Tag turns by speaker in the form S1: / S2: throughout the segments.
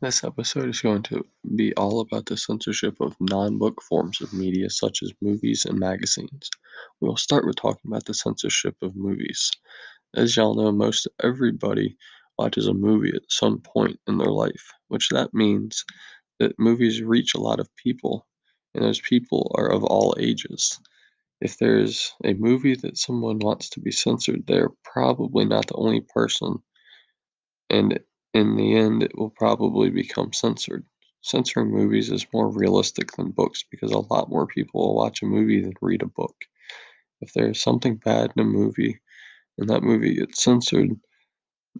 S1: This episode is going to be all about the censorship of non-book forms of media such as movies and magazines. We'll start with talking about the censorship of movies. As y'all know, most everybody watches a movie at some point in their life, which that means that movies reach a lot of people, and those people are of all ages. If there's a movie that someone wants to be censored, they're probably not the only person and in the end it will probably become censored. Censoring movies is more realistic than books because a lot more people will watch a movie than read a book. If there is something bad in a movie and that movie gets censored,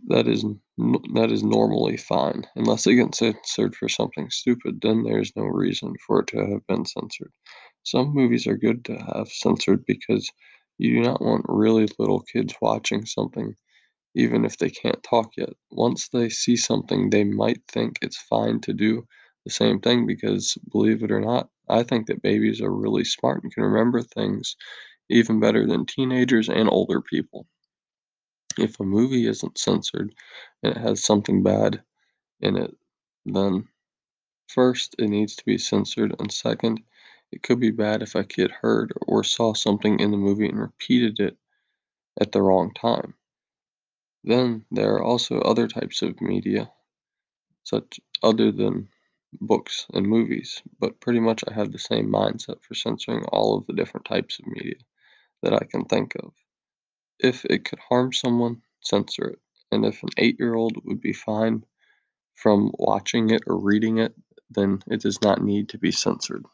S1: that is that is normally fine. Unless it gets censored for something stupid, then there's no reason for it to have been censored. Some movies are good to have censored because you do not want really little kids watching something even if they can't talk yet. Once they see something, they might think it's fine to do the same thing because, believe it or not, I think that babies are really smart and can remember things even better than teenagers and older people. If a movie isn't censored and it has something bad in it, then first, it needs to be censored, and second, it could be bad if a kid heard or saw something in the movie and repeated it at the wrong time. Then there are also other types of media, such other than books and movies, but pretty much I have the same mindset for censoring all of the different types of media that I can think of. If it could harm someone, censor it. And if an eight year old would be fine from watching it or reading it, then it does not need to be censored.